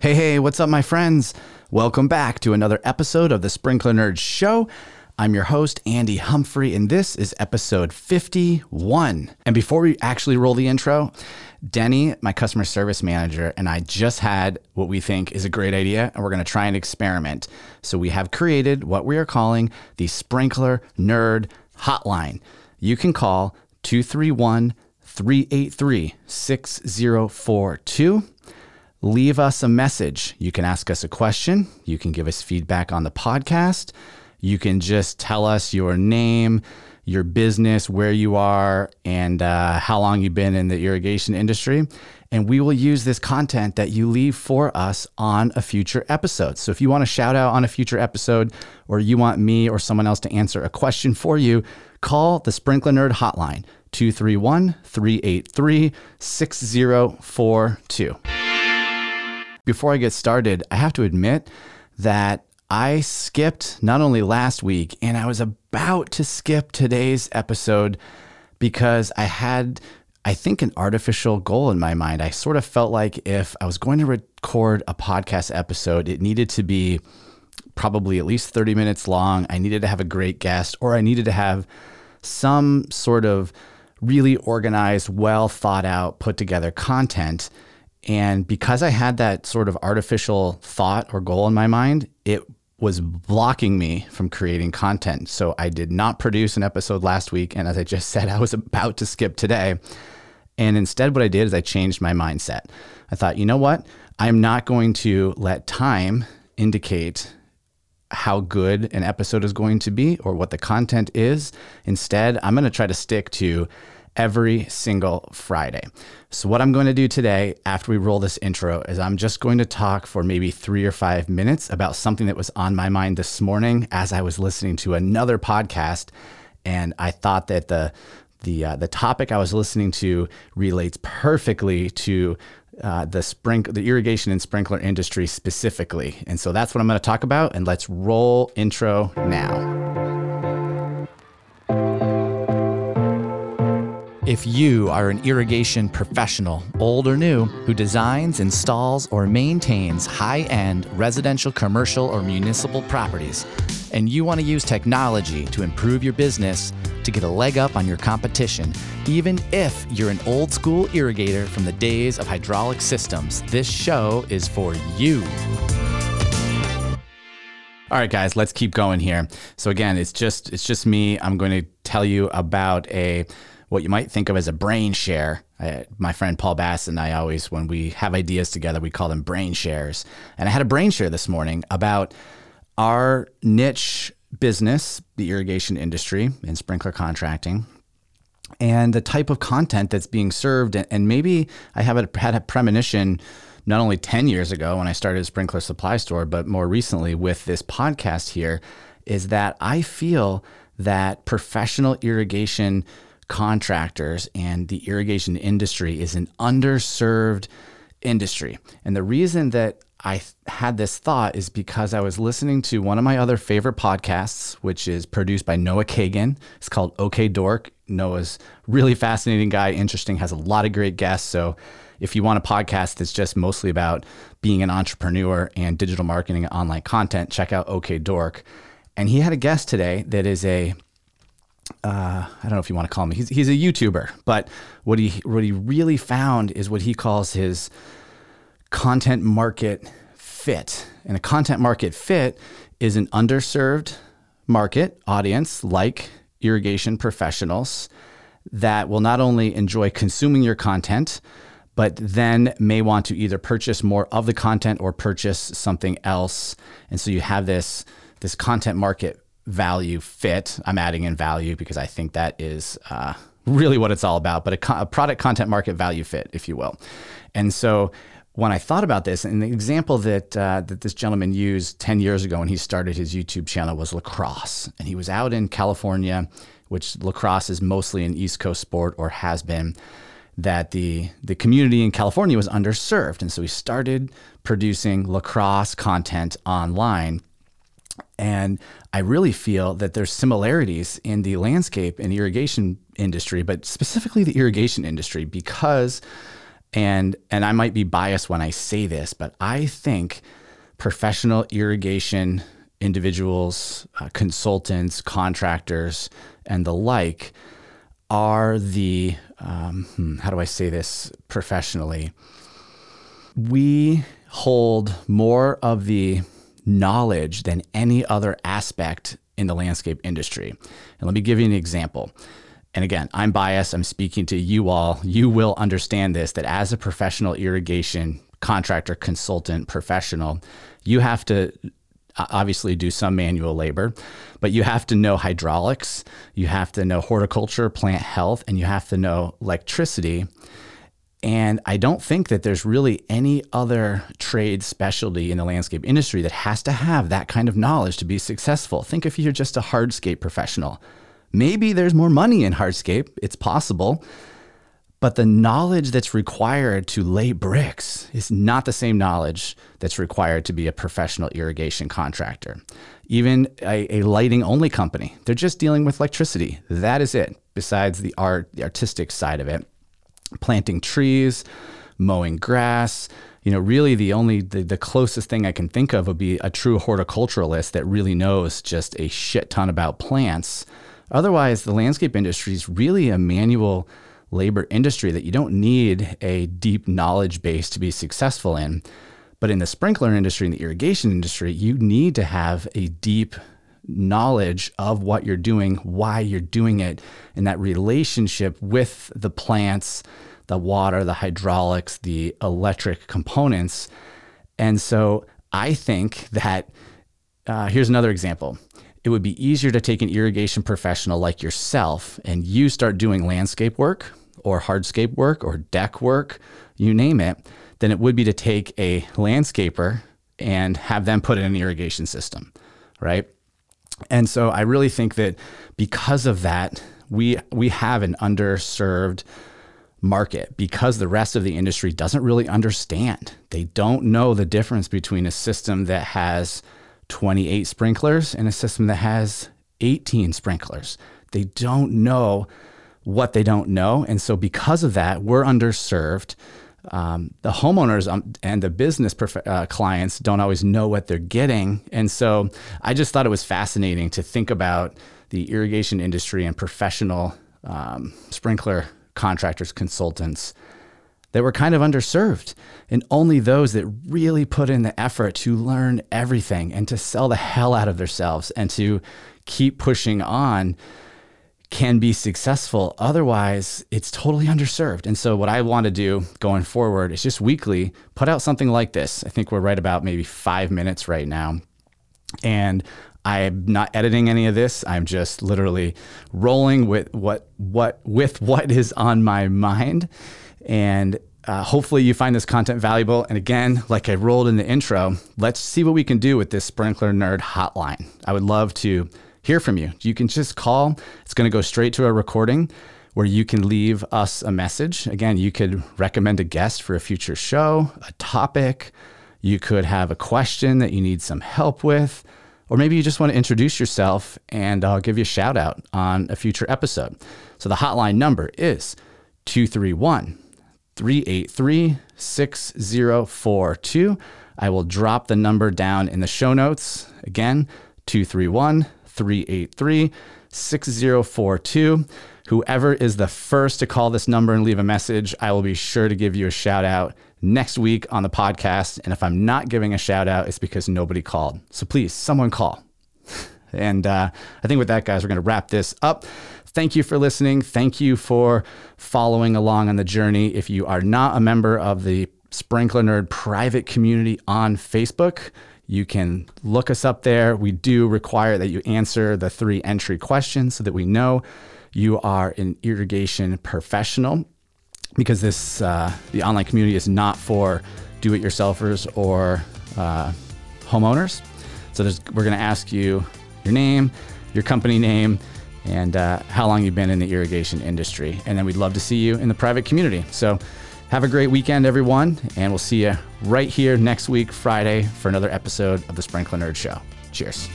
Hey, hey, what's up, my friends? Welcome back to another episode of the Sprinkler Nerds Show. I'm your host, Andy Humphrey, and this is episode 51. And before we actually roll the intro, Denny, my customer service manager, and I just had what we think is a great idea, and we're going to try and experiment. So we have created what we are calling the Sprinkler Nerd Hotline. You can call 231 383 6042 leave us a message. You can ask us a question. You can give us feedback on the podcast. You can just tell us your name, your business, where you are, and uh, how long you've been in the irrigation industry. And we will use this content that you leave for us on a future episode. So if you want a shout out on a future episode, or you want me or someone else to answer a question for you, call the Sprinkler Nerd Hotline 231 383 6042 before I get started, I have to admit that I skipped not only last week, and I was about to skip today's episode because I had, I think, an artificial goal in my mind. I sort of felt like if I was going to record a podcast episode, it needed to be probably at least 30 minutes long. I needed to have a great guest, or I needed to have some sort of really organized, well thought out, put together content and because I had that sort of artificial thought or goal in my mind, it was blocking me from creating content. So I did not produce an episode last week. And as I just said, I was about to skip today. And instead, what I did is I changed my mindset. I thought, you know what? I'm not going to let time indicate how good an episode is going to be or what the content is. Instead, I'm going to try to stick to every single Friday. So, what I'm going to do today after we roll this intro is I'm just going to talk for maybe three or five minutes about something that was on my mind this morning as I was listening to another podcast. And I thought that the the uh, the topic I was listening to relates perfectly to uh, the sprink the irrigation and sprinkler industry specifically. And so that's what I'm going to talk about. And let's roll intro now. If you are an irrigation professional, old or new, who designs, installs, or maintains high end residential, commercial, or municipal properties, and you want to use technology to improve your business to get a leg up on your competition, even if you're an old school irrigator from the days of hydraulic systems, this show is for you. All right, guys, let's keep going here. So again, it's just it's just me. I'm going to tell you about a what you might think of as a brain share. I, my friend Paul Bass and I always, when we have ideas together, we call them brain shares. And I had a brain share this morning about our niche business, the irrigation industry and sprinkler contracting, and the type of content that's being served. And maybe I have a, had a premonition not only 10 years ago when I started a sprinkler supply store, but more recently with this podcast here, is that I feel that professional irrigation contractors and the irrigation industry is an underserved industry. And the reason that I had this thought is because I was listening to one of my other favorite podcasts, which is produced by Noah Kagan. It's called OK Dork. Noah's really fascinating guy, interesting, has a lot of great guests. So if you want a podcast that's just mostly about being an entrepreneur and digital marketing and online content, check out OK Dork. And he had a guest today that is a uh, I don't know if you want to call him. He's he's a YouTuber, but what he what he really found is what he calls his content market fit. And a content market fit is an underserved market audience like irrigation professionals that will not only enjoy consuming your content, but then may want to either purchase more of the content or purchase something else. And so you have this this content market value fit. I'm adding in value because I think that is uh, really what it's all about, but a, co- a, product content market value fit, if you will. And so when I thought about this, and the example that uh, that this gentleman used 10 years ago when he started his YouTube channel was lacrosse, and he was out in California, which lacrosse is mostly an East Coast sport or has been. That the the community in California was underserved, and so he started producing lacrosse content online and I really feel that there's similarities in the landscape and irrigation industry, but specifically the irrigation industry, because And and I might be biased when I say this, but I think professional irrigation individuals, uh, consultants, contractors, and the like are the um, hmm, how do I say this professionally? We hold more of the knowledge than any other aspect in the landscape industry. And let me give you an example. And again, I'm biased. I'm speaking to you all. You will understand this that as a professional irrigation contractor, consultant, professional, you have to obviously do some manual labor, but you have to know hydraulics, you have to know horticulture, plant health, and you have to know electricity. And I don't think that there's really any other trade specialty in the landscape industry that has to have that kind of knowledge to be successful. Think if you're just a hardscape professional. Maybe there's more money in hardscape, it's possible, but the knowledge that's required to lay bricks is not the same knowledge that's required to be a professional irrigation contractor. Even a, a lighting only company, they're just dealing with electricity. That is it, besides the art, the artistic side of it planting trees, mowing grass. You know, really the only the, the closest thing I can think of would be a true horticulturalist that really knows just a shit ton about plants. Otherwise, the landscape industry is really a manual labor industry that you don't need a deep knowledge base to be successful in. But in the sprinkler industry and the irrigation industry, you need to have a deep knowledge of what you're doing, why you're doing it, and that relationship with the plants, the water, the hydraulics, the electric components. And so I think that uh, here's another example. It would be easier to take an irrigation professional like yourself and you start doing landscape work or hardscape work or deck work, you name it, than it would be to take a landscaper and have them put in an irrigation system, right? And so I really think that because of that, we we have an underserved market because the rest of the industry doesn't really understand. They don't know the difference between a system that has 28 sprinklers and a system that has 18 sprinklers. They don't know what they don't know. And so, because of that, we're underserved um, the homeowners um, and the business uh, clients don't always know what they're getting. And so I just thought it was fascinating to think about the irrigation industry and professional um, sprinkler contractors, consultants that were kind of underserved. And only those that really put in the effort to learn everything and to sell the hell out of themselves and to keep pushing on can be successful. Otherwise, it's totally underserved. And so, what I want to do going forward is just weekly put out something like this. I think we're right about maybe five minutes right now. And I'm not editing any of this. I'm just literally rolling with what what with what is on my mind. And uh, hopefully you find this content valuable. And again, like I rolled in the intro, let's see what we can do with this Sprinkler Nerd hotline. I would love to hear from you. You can just call. It's going to go straight to a recording where you can leave us a message. Again, you could recommend a guest for a future show, a topic. You could have a question that you need some help with, or maybe you just want to introduce yourself and I'll give you a shout out on a future episode. So the hotline number is 231 383 6042. I will drop the number down in the show notes. Again, 231 383 6042. Whoever is the first to call this number and leave a message, I will be sure to give you a shout out next week on the podcast. And if I'm not giving a shout out, it's because nobody called. So please, someone call. And uh, I think with that, guys, we're going to wrap this up. Thank you for listening. Thank you for following along on the journey. If you are not a member of the Sprinkler Nerd private community on Facebook, you can look us up there. We do require that you answer the three entry questions so that we know you are an irrigation professional because this uh, the online community is not for do-it-yourselfers or uh, homeowners. So we're going to ask you your name, your company name, and uh, how long you've been in the irrigation industry. And then we'd love to see you in the private community. So have a great weekend, everyone, and we'll see you right here next week, Friday, for another episode of the Sprinkler Nerd Show. Cheers.